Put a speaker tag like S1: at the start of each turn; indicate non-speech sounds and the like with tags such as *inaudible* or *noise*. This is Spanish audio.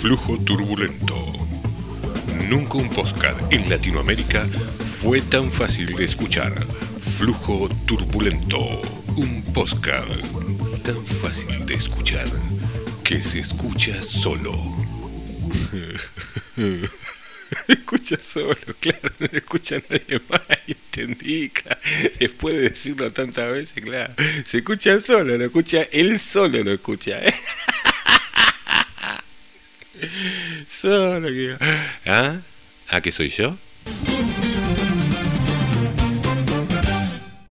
S1: Flujo Turbulento. Nunca un podcast en Latinoamérica fue tan fácil de escuchar. Flujo Turbulento. Un podcast tan fácil de escuchar que se escucha solo. *laughs* escucha solo, claro, no escucha nadie más, *laughs* entendí, después de decirlo tantas veces, claro, se escucha solo, lo escucha él solo, lo escucha, ¿eh? Solo, ¿ah? ¿Ah, que soy yo?